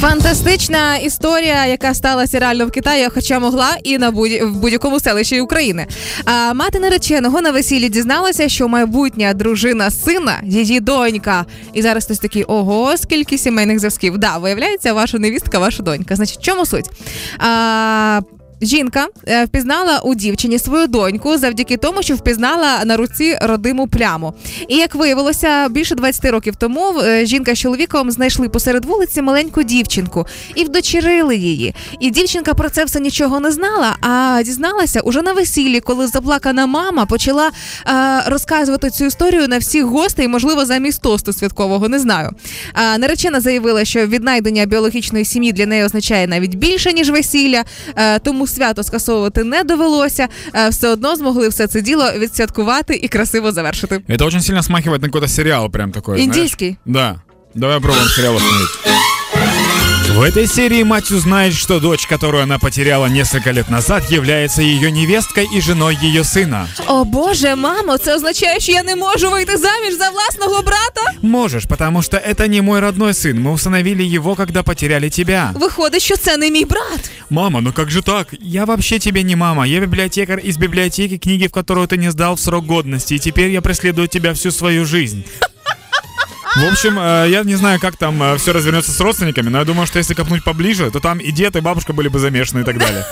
Фантастична історія, яка сталася реально в Китаї, хоча могла і на будь в будь-якому селищі України. А мати нареченого на весіллі дізналася, що майбутня дружина сина її донька. І зараз хтось такий ого, скільки сімейних зв'язків. Да, виявляється, ваша невістка, ваша донька. Значить, чому суть? А, Жінка е, впізнала у дівчині свою доньку завдяки тому, що впізнала на руці родиму пляму. І як виявилося, більше 20 років тому е, жінка з чоловіком знайшли посеред вулиці маленьку дівчинку і вдочерили її. І дівчинка про це все нічого не знала, а дізналася уже на весіллі, коли заплакана мама почала е, розказувати цю історію на всіх гостей, можливо, замість тосту святкового, не знаю. Наречена заявила, що віднайдення біологічної сім'ї для неї означає навіть більше ніж весілля, тому свято скасовувати не довелося. Е, Все одно змогли все це діло відсвяткувати і красиво завершити. Это очень сильно смахивает на какой-то сериал прям такой. знаешь. Індійський. Да. Давай попробуем сериал установить. В этой серии мать узнает, что дочь, которую она потеряла несколько лет назад, является ее невесткой и женой ее сына. О Боже, мамо, це означає, що я не можу вийти заміж за власного брата. Можешь, потому что это не мой родной сын. Мы установили его, когда потеряли тебя. Виходить, що це не мій брат. Мама, ну как же так? Я вообще тебе не мама. Я библиотекарь из библиотеки, книги, в которую ты не сдал в срок годности, и теперь я преследую тебя всю свою жизнь. В общем, э, я не знаю, как там все развернется с родственниками, но я думаю, что если копнуть поближе, то там и дед, и бабушка были бы замешаны и так далее.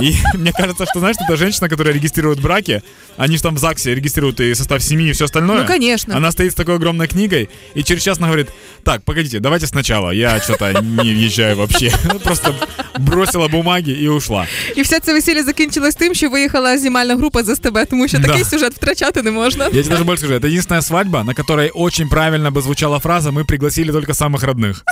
И мне кажется, что, знаешь, эта женщина, которая регистрирует браки, они же там в ЗАГСе регистрируют и состав семьи, и все остальное. Ну, конечно. Она стоит с такой огромной книгой, и через час она говорит, так, погодите, давайте сначала, я что-то не въезжаю вообще. Просто бросила бумаги и ушла. І все це весілля закінчилось тим, що виїхала знімальна група з СТБ, тому що Да. такий сюжет втрачати не можна. Я тебе даже больше скажу, это единственная свадьба, на которой очень правильно бы звучала фраза «Мы пригласили только самых родных».